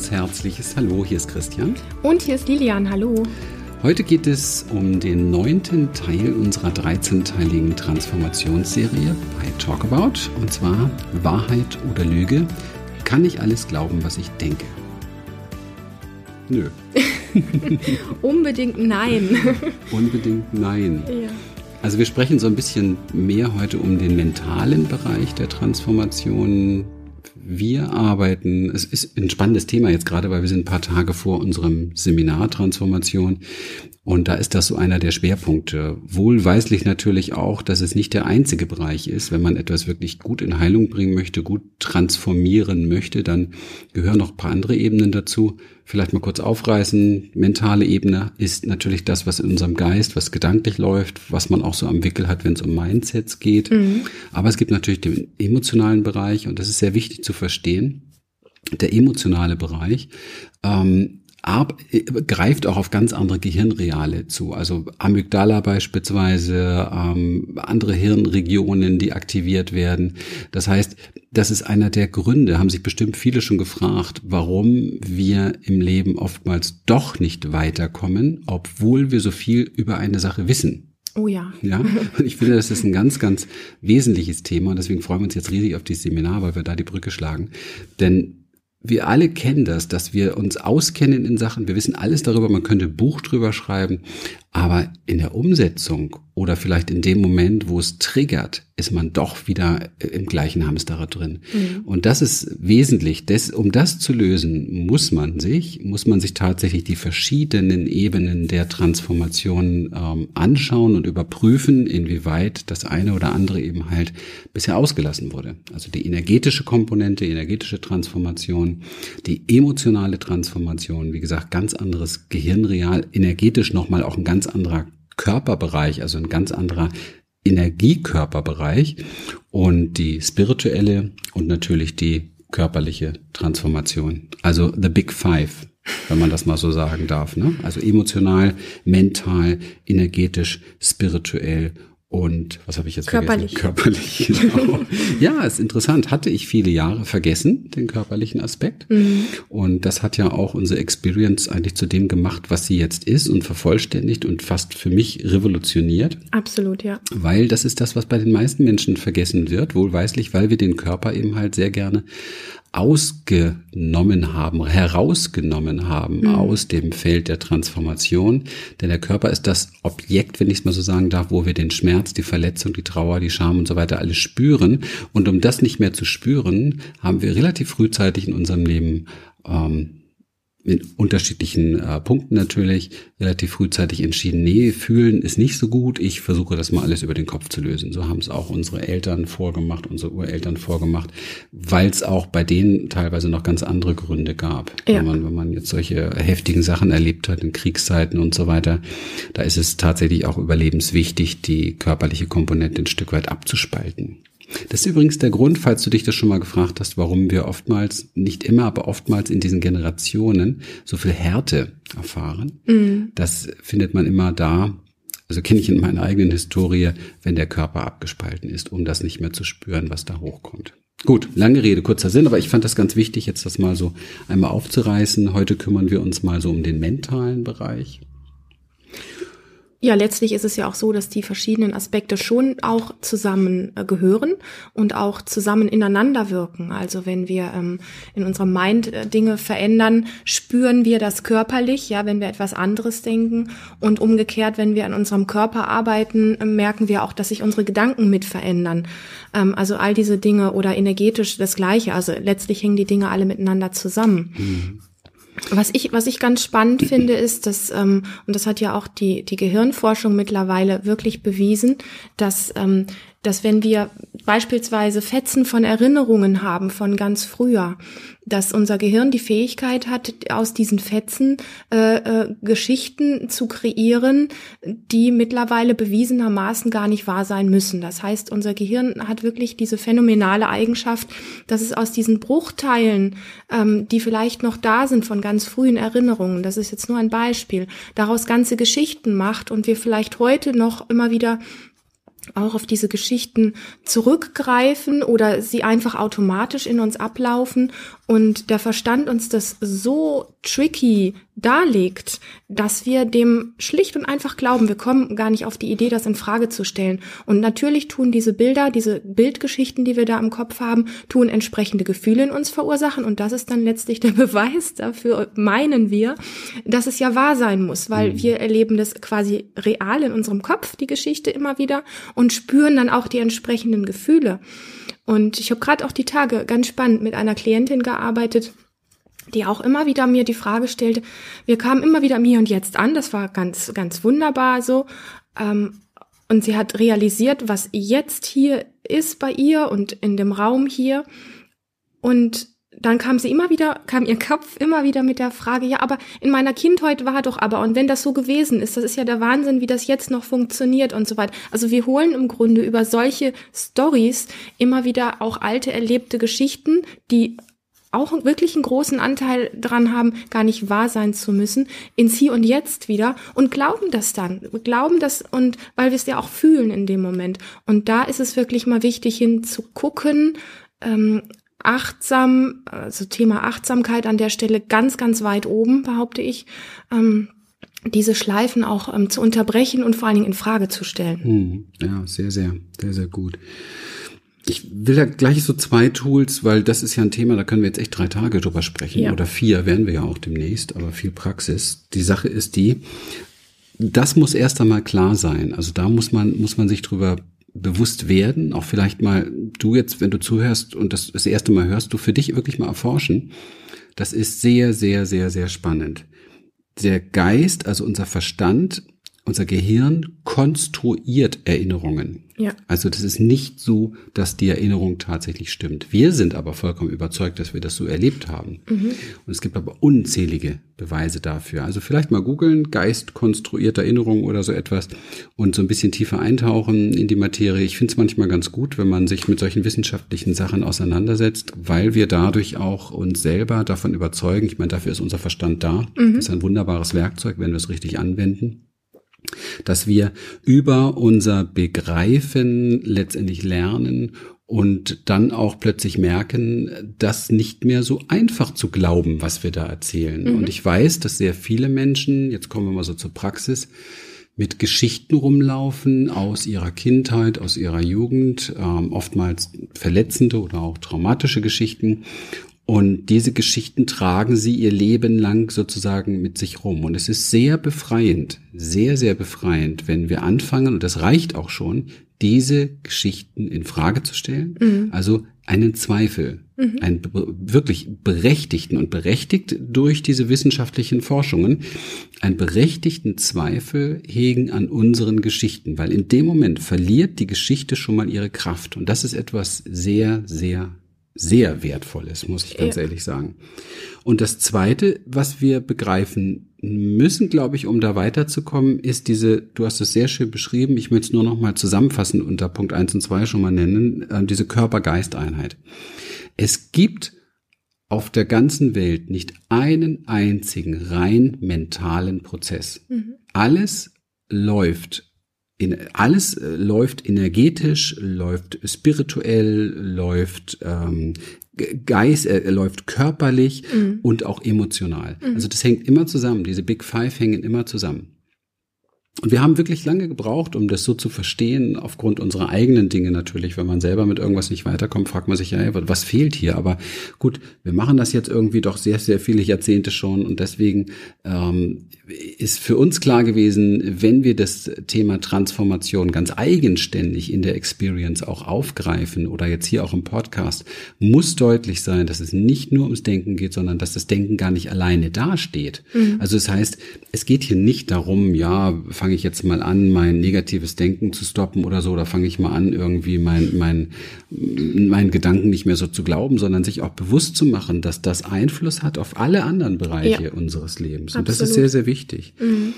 ganz herzliches Hallo, hier ist Christian. Und hier ist Lilian, hallo. Heute geht es um den neunten Teil unserer 13-teiligen Transformationsserie bei Talkabout. Und zwar Wahrheit oder Lüge. Kann ich alles glauben, was ich denke? Nö. Unbedingt nein. Unbedingt nein. Ja. Also wir sprechen so ein bisschen mehr heute um den mentalen Bereich der Transformation. Wir arbeiten, es ist ein spannendes Thema jetzt gerade, weil wir sind ein paar Tage vor unserem Seminar Transformation. Und da ist das so einer der Schwerpunkte. Wohlweislich natürlich auch, dass es nicht der einzige Bereich ist. Wenn man etwas wirklich gut in Heilung bringen möchte, gut transformieren möchte, dann gehören noch ein paar andere Ebenen dazu. Vielleicht mal kurz aufreißen. Mentale Ebene ist natürlich das, was in unserem Geist, was gedanklich läuft, was man auch so am Wickel hat, wenn es um Mindsets geht. Mhm. Aber es gibt natürlich den emotionalen Bereich und das ist sehr wichtig zu verstehen. Der emotionale Bereich. Ähm, äh, greift auch auf ganz andere Gehirnreale zu. Also Amygdala beispielsweise, ähm, andere Hirnregionen, die aktiviert werden. Das heißt, das ist einer der Gründe, haben sich bestimmt viele schon gefragt, warum wir im Leben oftmals doch nicht weiterkommen, obwohl wir so viel über eine Sache wissen. Oh ja. Ja, und ich finde, das ist ein ganz, ganz wesentliches Thema. Und deswegen freuen wir uns jetzt riesig auf dieses Seminar, weil wir da die Brücke schlagen. Denn wir alle kennen das, dass wir uns auskennen in Sachen, wir wissen alles darüber, man könnte Buch drüber schreiben, aber in der Umsetzung oder vielleicht in dem Moment, wo es triggert, ist man doch wieder äh, im gleichen Hamsterrad drin. Mhm. Und das ist wesentlich. Das, um das zu lösen, muss man sich, muss man sich tatsächlich die verschiedenen Ebenen der Transformation ähm, anschauen und überprüfen, inwieweit das eine oder andere eben halt bisher ausgelassen wurde. Also die energetische Komponente, energetische Transformation, die emotionale Transformation, wie gesagt, ganz anderes Gehirnreal, energetisch nochmal auch ein ganz anderer Körperbereich, also ein ganz anderer Energiekörperbereich und die spirituelle und natürlich die körperliche Transformation. Also the big five, wenn man das mal so sagen darf. Ne? Also emotional, mental, energetisch, spirituell und was habe ich jetzt körperlich. vergessen? Körperlich. Genau. ja, ist interessant. Hatte ich viele Jahre vergessen, den körperlichen Aspekt. Mhm. Und das hat ja auch unsere Experience eigentlich zu dem gemacht, was sie jetzt ist und vervollständigt und fast für mich revolutioniert. Absolut, ja. Weil das ist das, was bei den meisten Menschen vergessen wird, wohlweislich, weil wir den Körper eben halt sehr gerne ausgenommen haben, herausgenommen haben mhm. aus dem Feld der Transformation. Denn der Körper ist das Objekt, wenn ich es mal so sagen darf, wo wir den Schmerz, die Verletzung, die Trauer, die Scham und so weiter alles spüren. Und um das nicht mehr zu spüren, haben wir relativ frühzeitig in unserem Leben ähm, in unterschiedlichen äh, Punkten natürlich relativ frühzeitig entschieden, nee, fühlen ist nicht so gut, ich versuche das mal alles über den Kopf zu lösen. So haben es auch unsere Eltern vorgemacht, unsere Ureltern vorgemacht, weil es auch bei denen teilweise noch ganz andere Gründe gab. Ja. Wenn, man, wenn man jetzt solche heftigen Sachen erlebt hat in Kriegszeiten und so weiter, da ist es tatsächlich auch überlebenswichtig, die körperliche Komponente ein Stück weit abzuspalten. Das ist übrigens der Grund, falls du dich das schon mal gefragt hast, warum wir oftmals, nicht immer, aber oftmals in diesen Generationen so viel Härte erfahren. Mhm. Das findet man immer da, also kenne ich in meiner eigenen Historie, wenn der Körper abgespalten ist, um das nicht mehr zu spüren, was da hochkommt. Gut, lange Rede, kurzer Sinn, aber ich fand das ganz wichtig, jetzt das mal so einmal aufzureißen. Heute kümmern wir uns mal so um den mentalen Bereich. Ja, letztlich ist es ja auch so, dass die verschiedenen Aspekte schon auch zusammen äh, gehören und auch zusammen ineinander wirken. Also wenn wir ähm, in unserem Mind äh, Dinge verändern, spüren wir das körperlich, ja, wenn wir etwas anderes denken. Und umgekehrt, wenn wir an unserem Körper arbeiten, äh, merken wir auch, dass sich unsere Gedanken mit verändern. Ähm, also all diese Dinge oder energetisch das Gleiche. Also letztlich hängen die Dinge alle miteinander zusammen. Mhm. Was ich, was ich ganz spannend finde, ist, dass, ähm, und das hat ja auch die, die Gehirnforschung mittlerweile wirklich bewiesen, dass ähm, dass wenn wir beispielsweise Fetzen von Erinnerungen haben von ganz früher, dass unser Gehirn die Fähigkeit hat, aus diesen Fetzen äh, äh, Geschichten zu kreieren, die mittlerweile bewiesenermaßen gar nicht wahr sein müssen. Das heißt, unser Gehirn hat wirklich diese phänomenale Eigenschaft, dass es aus diesen Bruchteilen, ähm, die vielleicht noch da sind von ganz frühen Erinnerungen, das ist jetzt nur ein Beispiel, daraus ganze Geschichten macht und wir vielleicht heute noch immer wieder auch auf diese Geschichten zurückgreifen oder sie einfach automatisch in uns ablaufen. Und der Verstand uns das so tricky darlegt, dass wir dem schlicht und einfach glauben. Wir kommen gar nicht auf die Idee, das in Frage zu stellen. Und natürlich tun diese Bilder, diese Bildgeschichten, die wir da im Kopf haben, tun entsprechende Gefühle in uns verursachen. Und das ist dann letztlich der Beweis dafür, meinen wir, dass es ja wahr sein muss, weil mhm. wir erleben das quasi real in unserem Kopf, die Geschichte immer wieder und spüren dann auch die entsprechenden Gefühle. Und ich habe gerade auch die Tage ganz spannend mit einer Klientin gearbeitet, die auch immer wieder mir die Frage stellte, wir kamen immer wieder im Hier und Jetzt an, das war ganz, ganz wunderbar so. Ähm, und sie hat realisiert, was jetzt hier ist bei ihr und in dem Raum hier. Und dann kam sie immer wieder, kam ihr Kopf immer wieder mit der Frage, ja, aber in meiner Kindheit war doch aber, und wenn das so gewesen ist, das ist ja der Wahnsinn, wie das jetzt noch funktioniert und so weiter. Also wir holen im Grunde über solche Stories immer wieder auch alte erlebte Geschichten, die auch wirklich einen großen Anteil dran haben, gar nicht wahr sein zu müssen, ins Hier und Jetzt wieder und glauben das dann. Glauben das und weil wir es ja auch fühlen in dem Moment. Und da ist es wirklich mal wichtig hinzugucken, ähm, achtsam, also Thema Achtsamkeit an der Stelle ganz, ganz weit oben, behaupte ich, ähm, diese Schleifen auch ähm, zu unterbrechen und vor allen Dingen in Frage zu stellen. Hm, ja, sehr, sehr, sehr, sehr gut. Ich will da gleich so zwei Tools, weil das ist ja ein Thema, da können wir jetzt echt drei Tage drüber sprechen ja. oder vier werden wir ja auch demnächst, aber viel Praxis. Die Sache ist die, das muss erst einmal klar sein. Also da muss man, muss man sich drüber bewusst werden, auch vielleicht mal du jetzt, wenn du zuhörst und das das erste Mal hörst, du für dich wirklich mal erforschen. Das ist sehr, sehr, sehr, sehr spannend. Der Geist, also unser Verstand, unser Gehirn konstruiert Erinnerungen. Ja. Also das ist nicht so, dass die Erinnerung tatsächlich stimmt. Wir sind aber vollkommen überzeugt, dass wir das so erlebt haben. Mhm. Und es gibt aber unzählige Beweise dafür. Also vielleicht mal googeln, Geist konstruierte Erinnerung oder so etwas und so ein bisschen tiefer eintauchen in die Materie. Ich finde es manchmal ganz gut, wenn man sich mit solchen wissenschaftlichen Sachen auseinandersetzt, weil wir dadurch auch uns selber davon überzeugen. Ich meine, dafür ist unser Verstand da. Mhm. Das ist ein wunderbares Werkzeug, wenn wir es richtig anwenden dass wir über unser Begreifen letztendlich lernen und dann auch plötzlich merken, das nicht mehr so einfach zu glauben, was wir da erzählen. Mhm. Und ich weiß, dass sehr viele Menschen, jetzt kommen wir mal so zur Praxis, mit Geschichten rumlaufen aus ihrer Kindheit, aus ihrer Jugend, ähm, oftmals verletzende oder auch traumatische Geschichten und diese Geschichten tragen sie ihr Leben lang sozusagen mit sich rum. Und es ist sehr befreiend, sehr, sehr befreiend, wenn wir anfangen, und das reicht auch schon, diese Geschichten in Frage zu stellen. Mhm. Also einen Zweifel, mhm. einen wirklich berechtigten und berechtigt durch diese wissenschaftlichen Forschungen, einen berechtigten Zweifel hegen an unseren Geschichten, weil in dem Moment verliert die Geschichte schon mal ihre Kraft. Und das ist etwas sehr, sehr sehr wertvoll ist, muss ich ganz ja. ehrlich sagen. Und das Zweite, was wir begreifen müssen, glaube ich, um da weiterzukommen, ist diese, du hast es sehr schön beschrieben, ich möchte es nur noch mal zusammenfassen unter Punkt eins und zwei schon mal nennen, äh, diese Körper-Geist-Einheit. Es gibt auf der ganzen Welt nicht einen einzigen rein mentalen Prozess. Mhm. Alles läuft in, alles äh, läuft energetisch, läuft spirituell, läuft ähm, Geist, äh, läuft körperlich mhm. und auch emotional. Mhm. Also das hängt immer zusammen. Diese Big Five hängen immer zusammen. Und wir haben wirklich lange gebraucht, um das so zu verstehen, aufgrund unserer eigenen Dinge natürlich. Wenn man selber mit irgendwas nicht weiterkommt, fragt man sich, ja, was fehlt hier? Aber gut, wir machen das jetzt irgendwie doch sehr, sehr viele Jahrzehnte schon und deswegen ähm, ist für uns klar gewesen, wenn wir das Thema Transformation ganz eigenständig in der Experience auch aufgreifen oder jetzt hier auch im Podcast, muss deutlich sein, dass es nicht nur ums Denken geht, sondern dass das Denken gar nicht alleine dasteht. Mhm. Also das heißt, es geht hier nicht darum, ja, fange ich jetzt mal an, mein negatives Denken zu stoppen oder so, oder fange ich mal an, irgendwie mein, mein, meinen Gedanken nicht mehr so zu glauben, sondern sich auch bewusst zu machen, dass das Einfluss hat auf alle anderen Bereiche ja. unseres Lebens. Und Absolut. das ist sehr, sehr wichtig. Mhm.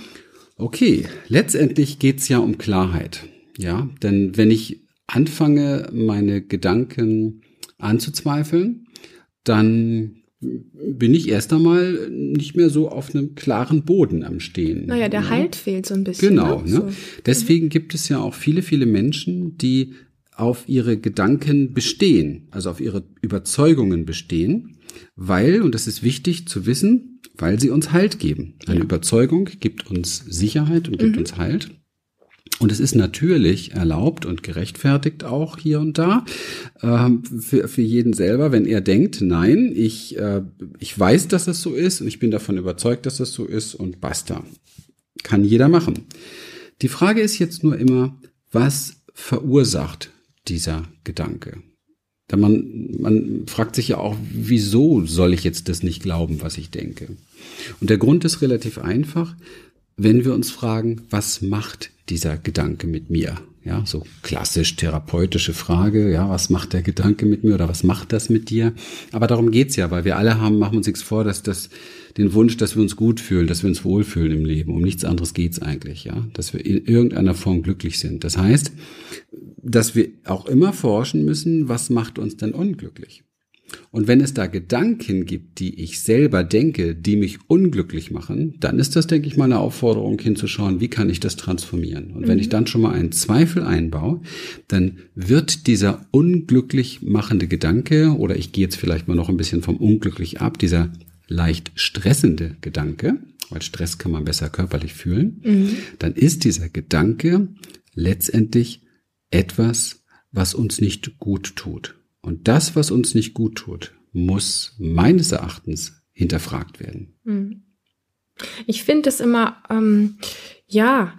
Okay, letztendlich geht's ja um Klarheit. Ja, denn wenn ich anfange, meine Gedanken anzuzweifeln, dann bin ich erst einmal nicht mehr so auf einem klaren Boden am Stehen. Naja, der ja. Halt fehlt so ein bisschen. Genau. Ne? Ne? So. Deswegen gibt es ja auch viele, viele Menschen, die auf ihre Gedanken bestehen, also auf ihre Überzeugungen bestehen, weil, und das ist wichtig zu wissen, weil sie uns Halt geben. Eine Ja. Überzeugung gibt uns Sicherheit und gibt Mhm. uns Halt. Und es ist natürlich erlaubt und gerechtfertigt auch hier und da ähm, für, für jeden selber, wenn er denkt, nein, ich, äh, ich weiß, dass das so ist und ich bin davon überzeugt, dass das so ist und basta. Kann jeder machen. Die Frage ist jetzt nur immer, was verursacht dieser Gedanke? Denn man, man fragt sich ja auch, wieso soll ich jetzt das nicht glauben, was ich denke? Und der Grund ist relativ einfach, wenn wir uns fragen, was macht dieser Gedanke mit mir? Ja, so klassisch therapeutische Frage, ja, was macht der Gedanke mit mir oder was macht das mit dir? Aber darum geht's ja, weil wir alle haben, machen uns nichts vor, dass das den Wunsch, dass wir uns gut fühlen, dass wir uns wohlfühlen im Leben. Um nichts anderes geht's eigentlich, ja, dass wir in irgendeiner Form glücklich sind. Das heißt, dass wir auch immer forschen müssen, was macht uns denn unglücklich? Und wenn es da Gedanken gibt, die ich selber denke, die mich unglücklich machen, dann ist das, denke ich, mal eine Aufforderung hinzuschauen, wie kann ich das transformieren? Und wenn ich dann schon mal einen Zweifel einbaue, dann wird dieser unglücklich machende Gedanke, oder ich gehe jetzt vielleicht mal noch ein bisschen vom unglücklich ab, dieser leicht stressende Gedanke, weil Stress kann man besser körperlich fühlen, dann ist dieser Gedanke letztendlich etwas, was uns nicht gut tut. Und das, was uns nicht gut tut, muss meines Erachtens hinterfragt werden. Mhm. Ich finde es immer, ähm, ja,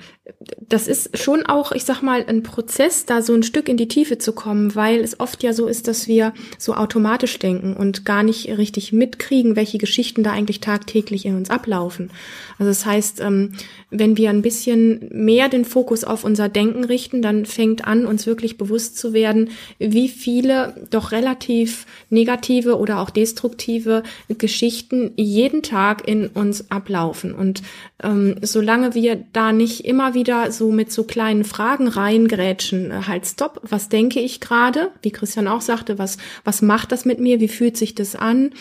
das ist schon auch, ich sag mal, ein Prozess, da so ein Stück in die Tiefe zu kommen, weil es oft ja so ist, dass wir so automatisch denken und gar nicht richtig mitkriegen, welche Geschichten da eigentlich tagtäglich in uns ablaufen. Also das heißt, ähm, wenn wir ein bisschen mehr den Fokus auf unser Denken richten, dann fängt an, uns wirklich bewusst zu werden, wie viele doch relativ negative oder auch destruktive Geschichten jeden Tag in uns ablaufen. Und ähm, solange wir da nicht immer wieder so mit so kleinen Fragen reingrätschen, äh, halt stopp, was denke ich gerade? Wie Christian auch sagte, was, was macht das mit mir? Wie fühlt sich das an?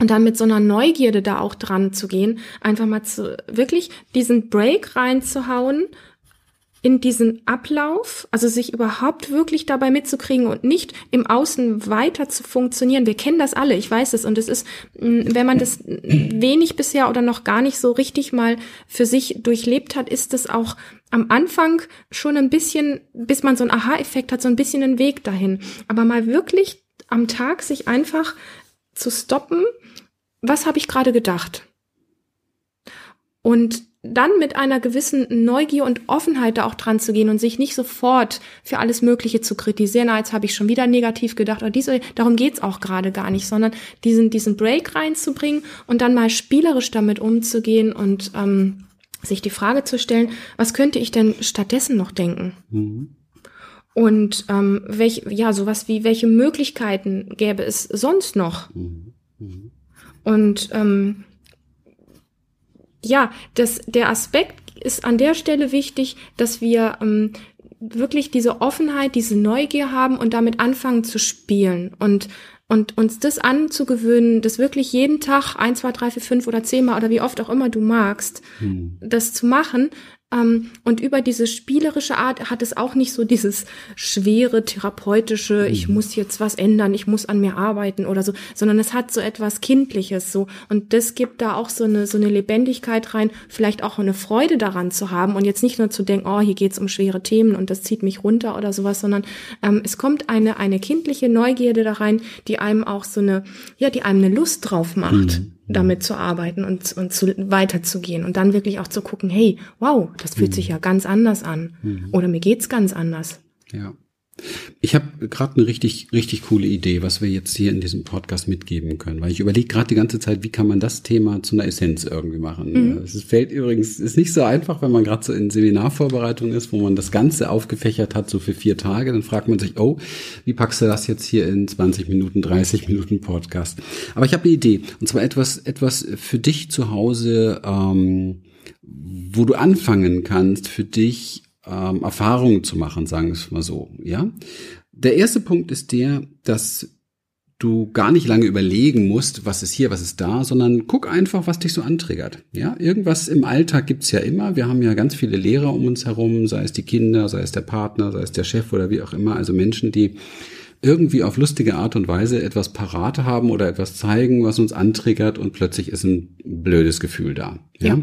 Und dann mit so einer Neugierde da auch dran zu gehen, einfach mal zu, wirklich diesen Break reinzuhauen in diesen Ablauf, also sich überhaupt wirklich dabei mitzukriegen und nicht im Außen weiter zu funktionieren. Wir kennen das alle, ich weiß es. Und es ist, wenn man das wenig bisher oder noch gar nicht so richtig mal für sich durchlebt hat, ist es auch am Anfang schon ein bisschen, bis man so einen Aha-Effekt hat, so ein bisschen einen Weg dahin. Aber mal wirklich am Tag sich einfach zu stoppen, was habe ich gerade gedacht? Und dann mit einer gewissen Neugier und Offenheit da auch dran zu gehen und sich nicht sofort für alles Mögliche zu kritisieren, ah, jetzt habe ich schon wieder negativ gedacht oder diese, darum geht's auch gerade gar nicht, sondern diesen, diesen Break reinzubringen und dann mal spielerisch damit umzugehen und ähm, sich die Frage zu stellen, was könnte ich denn stattdessen noch denken? Mhm. Und ähm, welch, ja, sowas wie, welche Möglichkeiten gäbe es sonst noch? Mhm. Mhm. Und ähm, ja, das, der Aspekt ist an der Stelle wichtig, dass wir ähm, wirklich diese Offenheit, diese Neugier haben und damit anfangen zu spielen und und uns das anzugewöhnen, das wirklich jeden Tag ein, zwei, drei, vier, fünf oder zehnmal oder wie oft auch immer du magst, Mhm. das zu machen. Ähm, und über diese spielerische Art hat es auch nicht so dieses schwere, therapeutische, ich muss jetzt was ändern, ich muss an mir arbeiten oder so, sondern es hat so etwas Kindliches so. Und das gibt da auch so eine, so eine Lebendigkeit rein, vielleicht auch eine Freude daran zu haben und jetzt nicht nur zu denken, oh, hier geht's um schwere Themen und das zieht mich runter oder sowas, sondern ähm, es kommt eine, eine kindliche Neugierde da rein, die einem auch so eine, ja, die einem eine Lust drauf macht damit zu arbeiten und, und zu, weiterzugehen und dann wirklich auch zu gucken, hey, wow, das fühlt sich ja ganz anders an. Oder mir geht's ganz anders. Ja. Ich habe gerade eine richtig, richtig coole Idee, was wir jetzt hier in diesem Podcast mitgeben können, weil ich überlege gerade die ganze Zeit, wie kann man das Thema zu einer Essenz irgendwie machen. Mhm. Es fällt übrigens, ist nicht so einfach, wenn man gerade so in Seminarvorbereitung ist, wo man das Ganze aufgefächert hat, so für vier Tage, dann fragt man sich, oh, wie packst du das jetzt hier in 20 Minuten, 30 Minuten Podcast? Aber ich habe eine Idee, und zwar etwas, etwas für dich zu Hause, ähm, wo du anfangen kannst, für dich ähm, Erfahrungen zu machen, sagen wir es mal so, ja. Der erste Punkt ist der, dass du gar nicht lange überlegen musst, was ist hier, was ist da, sondern guck einfach, was dich so antriggert. Ja, irgendwas im Alltag gibt's ja immer. Wir haben ja ganz viele Lehrer um uns herum, sei es die Kinder, sei es der Partner, sei es der Chef oder wie auch immer. Also Menschen, die irgendwie auf lustige Art und Weise etwas parat haben oder etwas zeigen, was uns antriggert und plötzlich ist ein blödes Gefühl da. Ja. ja.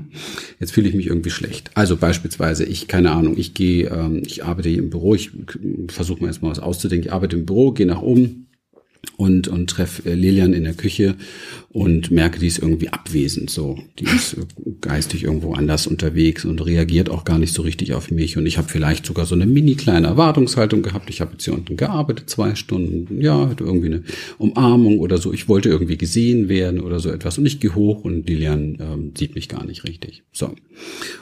Jetzt fühle ich mich irgendwie schlecht. Also beispielsweise, ich, keine Ahnung, ich gehe, ähm, ich arbeite hier im Büro, ich versuche mir jetzt mal was auszudenken, ich arbeite im Büro, gehe nach oben, und, und treffe äh, Lilian in der Küche und merke, die ist irgendwie abwesend so. Die ist geistig irgendwo anders unterwegs und reagiert auch gar nicht so richtig auf mich. Und ich habe vielleicht sogar so eine mini kleine Erwartungshaltung gehabt. Ich habe jetzt hier unten gearbeitet, zwei Stunden, ja, hatte irgendwie eine Umarmung oder so. Ich wollte irgendwie gesehen werden oder so etwas. Und ich gehe hoch und Lilian ähm, sieht mich gar nicht richtig. So.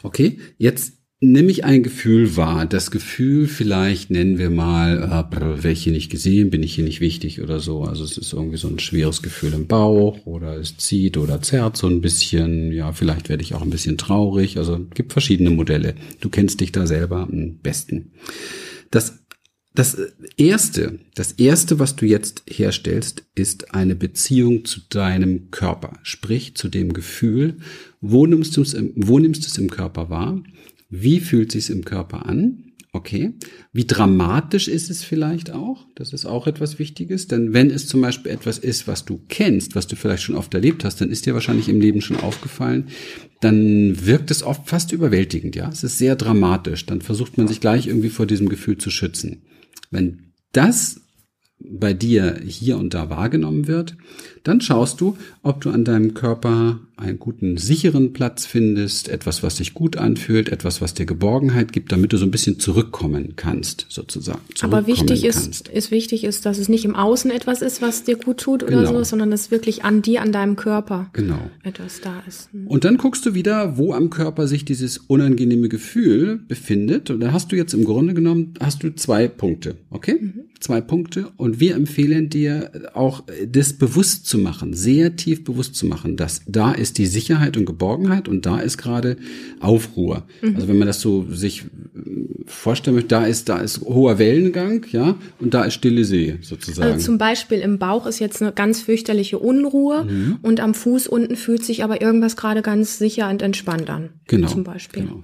Okay, jetzt Nimm ich ein Gefühl wahr. Das Gefühl vielleicht nennen wir mal, äh, wäre ich hier nicht gesehen, bin ich hier nicht wichtig oder so. Also es ist irgendwie so ein schweres Gefühl im Bauch oder es zieht oder zerrt so ein bisschen. Ja, vielleicht werde ich auch ein bisschen traurig. Also gibt verschiedene Modelle. Du kennst dich da selber am besten. Das das erste, das erste, was du jetzt herstellst, ist eine Beziehung zu deinem Körper. Sprich zu dem Gefühl, wo nimmst du es im, wo nimmst du es im Körper wahr? Wie fühlt sich's im Körper an? Okay. Wie dramatisch ist es vielleicht auch? Das ist auch etwas Wichtiges. Denn wenn es zum Beispiel etwas ist, was du kennst, was du vielleicht schon oft erlebt hast, dann ist dir wahrscheinlich im Leben schon aufgefallen, dann wirkt es oft fast überwältigend, ja. Es ist sehr dramatisch. Dann versucht man sich gleich irgendwie vor diesem Gefühl zu schützen. Wenn das bei dir hier und da wahrgenommen wird, dann schaust du, ob du an deinem Körper einen guten, sicheren Platz findest, etwas, was sich gut anfühlt, etwas, was dir Geborgenheit gibt, damit du so ein bisschen zurückkommen kannst, sozusagen. Aber wichtig ist, ist wichtig ist, dass es nicht im Außen etwas ist, was dir gut tut oder genau. so, sondern dass wirklich an dir, an deinem Körper genau. etwas da ist. Hm. Und dann guckst du wieder, wo am Körper sich dieses unangenehme Gefühl befindet. Und da hast du jetzt im Grunde genommen, hast du zwei Punkte, okay? Mhm. Zwei Punkte. Und wir empfehlen dir auch das bewusst zu machen, sehr tief bewusst zu machen, dass da ist die Sicherheit und Geborgenheit und da ist gerade Aufruhr. Mhm. Also wenn man das so sich äh, vorstellen möchte, da ist, da ist hoher Wellengang, ja, und da ist stille See sozusagen. Also zum Beispiel im Bauch ist jetzt eine ganz fürchterliche Unruhe mhm. und am Fuß unten fühlt sich aber irgendwas gerade ganz sicher und entspannt an. Genau. Zum Beispiel. Genau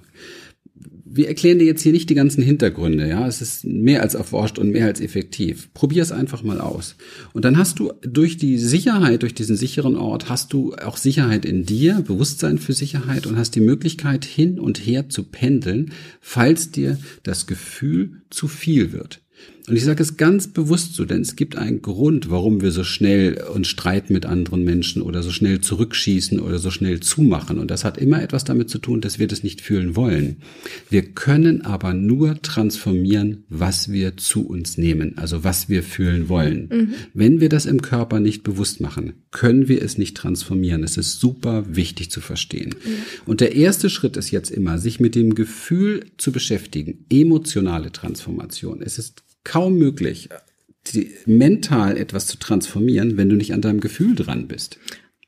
wir erklären dir jetzt hier nicht die ganzen Hintergründe, ja. Es ist mehr als erforscht und mehr als effektiv. Probier es einfach mal aus. Und dann hast du durch die Sicherheit, durch diesen sicheren Ort, hast du auch Sicherheit in dir, Bewusstsein für Sicherheit und hast die Möglichkeit, hin und her zu pendeln, falls dir das Gefühl zu viel wird. Und ich sage es ganz bewusst so, denn es gibt einen Grund, warum wir so schnell uns streiten mit anderen Menschen oder so schnell zurückschießen oder so schnell zumachen. Und das hat immer etwas damit zu tun, dass wir das nicht fühlen wollen. Wir können aber nur transformieren, was wir zu uns nehmen, also was wir fühlen wollen. Mhm. Wenn wir das im Körper nicht bewusst machen, können wir es nicht transformieren. Es ist super wichtig zu verstehen. Mhm. Und der erste Schritt ist jetzt immer, sich mit dem Gefühl zu beschäftigen. Emotionale Transformation. Es ist kaum möglich, die, mental etwas zu transformieren, wenn du nicht an deinem Gefühl dran bist.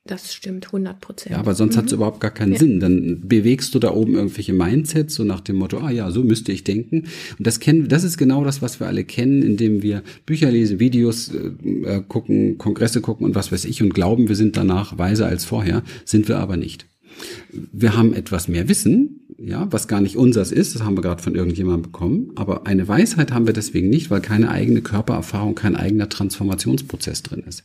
Das stimmt, 100 Prozent. Ja, aber sonst mhm. hat es überhaupt gar keinen ja. Sinn. Dann bewegst du da oben irgendwelche Mindsets, so nach dem Motto, ah ja, so müsste ich denken. Und das kennen, das ist genau das, was wir alle kennen, indem wir Bücher lesen, Videos äh, gucken, Kongresse gucken und was weiß ich und glauben, wir sind danach weiser als vorher, sind wir aber nicht. Wir haben etwas mehr Wissen, ja, was gar nicht unseres ist, das haben wir gerade von irgendjemandem bekommen, aber eine Weisheit haben wir deswegen nicht, weil keine eigene Körpererfahrung, kein eigener Transformationsprozess drin ist.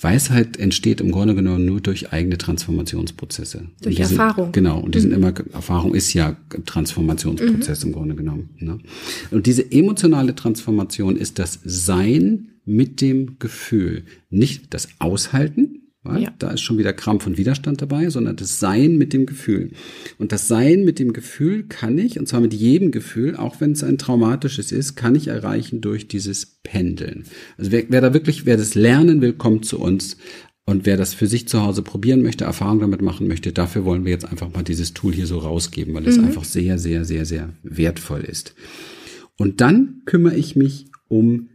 Weisheit entsteht im Grunde genommen nur durch eigene Transformationsprozesse. Durch Erfahrung. Sind, genau, und die sind mhm. immer, Erfahrung ist ja Transformationsprozess mhm. im Grunde genommen. Ne? Und diese emotionale Transformation ist das Sein mit dem Gefühl, nicht das Aushalten, ja. Da ist schon wieder Krampf und Widerstand dabei, sondern das Sein mit dem Gefühl. Und das Sein mit dem Gefühl kann ich, und zwar mit jedem Gefühl, auch wenn es ein traumatisches ist, kann ich erreichen durch dieses Pendeln. Also wer, wer da wirklich, wer das lernen will, kommt zu uns. Und wer das für sich zu Hause probieren möchte, Erfahrung damit machen möchte, dafür wollen wir jetzt einfach mal dieses Tool hier so rausgeben, weil es mhm. einfach sehr, sehr, sehr, sehr wertvoll ist. Und dann kümmere ich mich um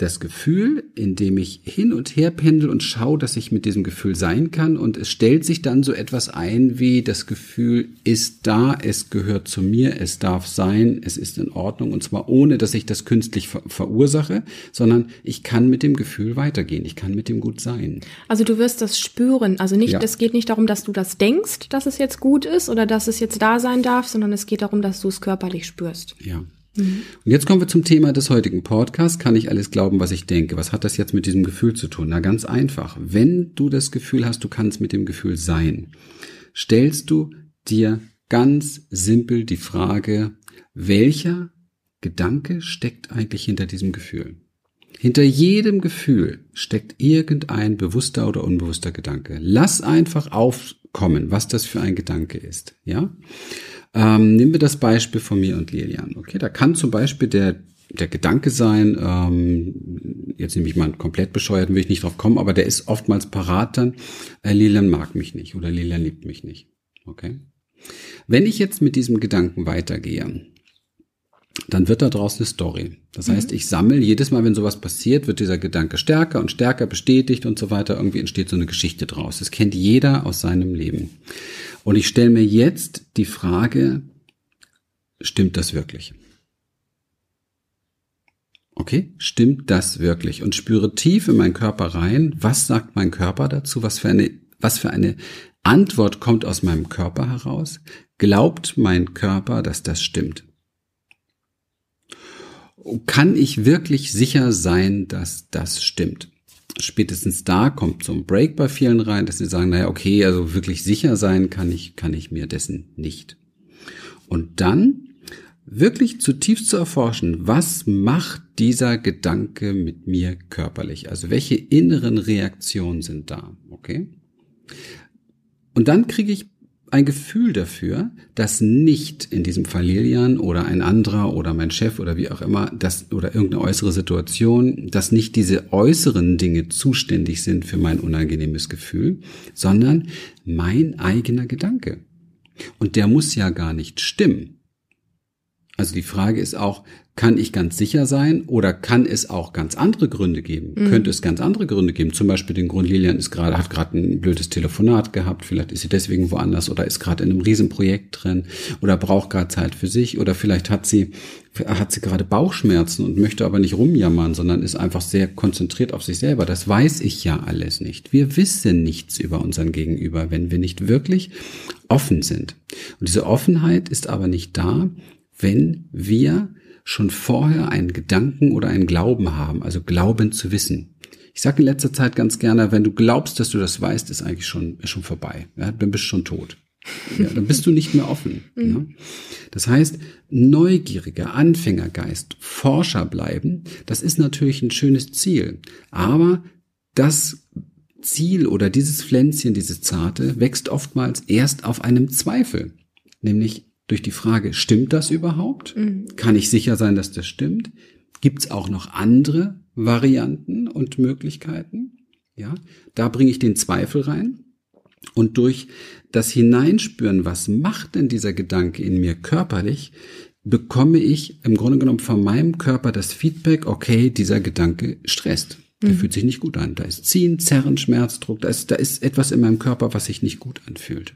das Gefühl, indem ich hin und her pendel und schaue, dass ich mit diesem Gefühl sein kann. Und es stellt sich dann so etwas ein, wie das Gefühl ist da, es gehört zu mir, es darf sein, es ist in Ordnung. Und zwar ohne, dass ich das künstlich ver verursache, sondern ich kann mit dem Gefühl weitergehen. Ich kann mit dem gut sein. Also du wirst das spüren. Also nicht, ja. es geht nicht darum, dass du das denkst, dass es jetzt gut ist oder dass es jetzt da sein darf, sondern es geht darum, dass du es körperlich spürst. Ja. Mhm. Und jetzt kommen wir zum Thema des heutigen Podcasts. Kann ich alles glauben, was ich denke? Was hat das jetzt mit diesem Gefühl zu tun? Na, ganz einfach. Wenn du das Gefühl hast, du kannst mit dem Gefühl sein, stellst du dir ganz simpel die Frage, welcher Gedanke steckt eigentlich hinter diesem Gefühl? Hinter jedem Gefühl steckt irgendein bewusster oder unbewusster Gedanke. Lass einfach aufkommen, was das für ein Gedanke ist, ja? Ähm, nehmen wir das Beispiel von mir und Lilian. Okay, da kann zum Beispiel der der Gedanke sein, ähm, jetzt nehme ich mal einen komplett bescheuerten, will ich nicht drauf kommen, aber der ist oftmals parat dann, äh, Lilian mag mich nicht oder Lilian liebt mich nicht. Okay? Wenn ich jetzt mit diesem Gedanken weitergehe, dann wird da draußen eine Story. Das mhm. heißt, ich sammle jedes Mal, wenn sowas passiert, wird dieser Gedanke stärker und stärker bestätigt und so weiter. Irgendwie entsteht so eine Geschichte draus. Das kennt jeder aus seinem Leben. Und ich stelle mir jetzt die Frage, stimmt das wirklich? Okay, stimmt das wirklich? Und spüre tief in meinen Körper rein, was sagt mein Körper dazu? Was für eine, was für eine Antwort kommt aus meinem Körper heraus? Glaubt mein Körper, dass das stimmt? Kann ich wirklich sicher sein, dass das stimmt? spätestens da kommt so ein Break bei vielen rein, dass sie sagen, naja, okay, also wirklich sicher sein kann ich, kann ich mir dessen nicht. Und dann wirklich zutiefst zu erforschen, was macht dieser Gedanke mit mir körperlich? Also welche inneren Reaktionen sind da? Okay? Und dann kriege ich ein Gefühl dafür, dass nicht in diesem Fall Lilian oder ein anderer oder mein Chef oder wie auch immer, das oder irgendeine äußere Situation, dass nicht diese äußeren Dinge zuständig sind für mein unangenehmes Gefühl, sondern mein eigener Gedanke. Und der muss ja gar nicht stimmen. Also die Frage ist auch, kann ich ganz sicher sein oder kann es auch ganz andere Gründe geben? Mhm. Könnte es ganz andere Gründe geben? Zum Beispiel den Grund, Lilian ist gerade, hat gerade ein blödes Telefonat gehabt, vielleicht ist sie deswegen woanders oder ist gerade in einem Riesenprojekt drin oder braucht gerade Zeit für sich oder vielleicht hat sie, hat sie gerade Bauchschmerzen und möchte aber nicht rumjammern, sondern ist einfach sehr konzentriert auf sich selber. Das weiß ich ja alles nicht. Wir wissen nichts über unseren Gegenüber, wenn wir nicht wirklich offen sind. Und diese Offenheit ist aber nicht da, wenn wir schon vorher einen Gedanken oder einen Glauben haben, also Glauben zu wissen. Ich sage in letzter Zeit ganz gerne, wenn du glaubst, dass du das weißt, ist eigentlich schon, ist schon vorbei. Ja, dann bist du schon tot. Ja, dann bist du nicht mehr offen. Mhm. Ja. Das heißt, neugieriger Anfängergeist, Forscher bleiben, das ist natürlich ein schönes Ziel. Aber das Ziel oder dieses Pflänzchen, dieses Zarte, wächst oftmals erst auf einem Zweifel. Nämlich durch die Frage, stimmt das überhaupt? Mhm. Kann ich sicher sein, dass das stimmt? Gibt es auch noch andere Varianten und Möglichkeiten? Ja, da bringe ich den Zweifel rein. Und durch das Hineinspüren, was macht denn dieser Gedanke in mir körperlich, bekomme ich im Grunde genommen von meinem Körper das Feedback, okay, dieser Gedanke stresst. Der mhm. fühlt sich nicht gut an. Da ist Ziehen, Zerren, Schmerzdruck, da ist, da ist etwas in meinem Körper, was sich nicht gut anfühlt.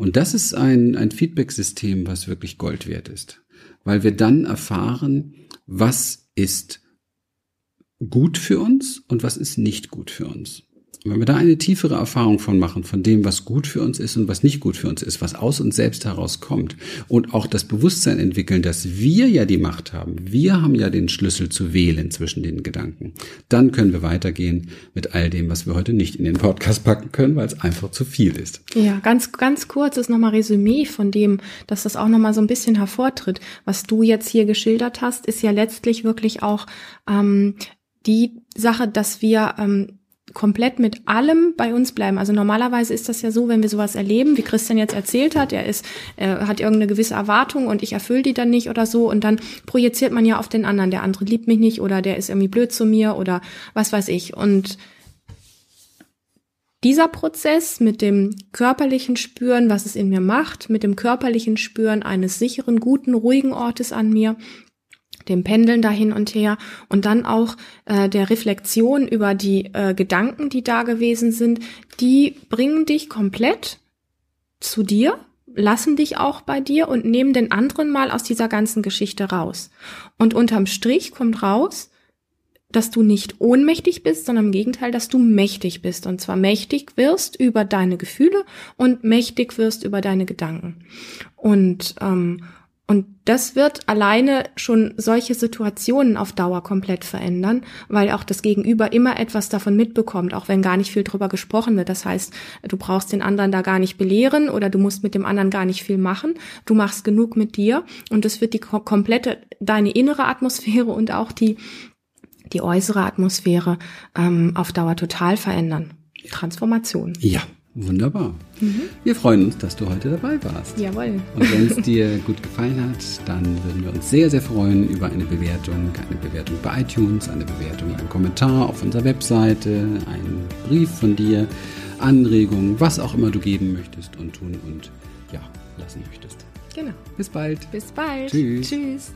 Und das ist ein, ein Feedback-System, was wirklich Gold wert ist, weil wir dann erfahren, was ist gut für uns und was ist nicht gut für uns wenn wir da eine tiefere Erfahrung von machen, von dem, was gut für uns ist und was nicht gut für uns ist, was aus uns selbst herauskommt und auch das Bewusstsein entwickeln, dass wir ja die Macht haben, wir haben ja den Schlüssel zu wählen zwischen den Gedanken, dann können wir weitergehen mit all dem, was wir heute nicht in den Podcast packen können, weil es einfach zu viel ist. Ja, ganz, ganz kurz ist nochmal Resümee von dem, dass das auch nochmal so ein bisschen hervortritt. Was du jetzt hier geschildert hast, ist ja letztlich wirklich auch ähm, die Sache, dass wir ähm, komplett mit allem bei uns bleiben. Also normalerweise ist das ja so, wenn wir sowas erleben, wie Christian jetzt erzählt hat, er ist, er hat irgendeine gewisse Erwartung und ich erfülle die dann nicht oder so und dann projiziert man ja auf den anderen, der andere liebt mich nicht oder der ist irgendwie blöd zu mir oder was weiß ich. Und dieser Prozess mit dem körperlichen Spüren, was es in mir macht, mit dem körperlichen Spüren eines sicheren, guten, ruhigen Ortes an mir, dem Pendeln da hin und her und dann auch äh, der Reflexion über die äh, Gedanken, die da gewesen sind, die bringen dich komplett zu dir, lassen dich auch bei dir und nehmen den anderen mal aus dieser ganzen Geschichte raus. Und unterm Strich kommt raus, dass du nicht ohnmächtig bist, sondern im Gegenteil, dass du mächtig bist. Und zwar mächtig wirst über deine Gefühle und mächtig wirst über deine Gedanken. Und, ähm, und das wird alleine schon solche Situationen auf Dauer komplett verändern, weil auch das Gegenüber immer etwas davon mitbekommt, auch wenn gar nicht viel drüber gesprochen wird. Das heißt, du brauchst den anderen da gar nicht belehren oder du musst mit dem anderen gar nicht viel machen. Du machst genug mit dir und es wird die komplette, deine innere Atmosphäre und auch die, die äußere Atmosphäre ähm, auf Dauer total verändern. Transformation. Ja, wunderbar. Mhm. Wir freuen uns, dass du heute dabei warst. Jawohl. Und wenn es dir gut gefallen hat, dann würden wir uns sehr, sehr freuen über eine Bewertung, eine Bewertung bei iTunes, eine Bewertung, einen Kommentar auf unserer Webseite, einen Brief von dir, Anregungen, was auch immer du geben möchtest und tun und ja, lassen möchtest. Genau. Bis bald. Bis bald. Tschüss. Tschüss.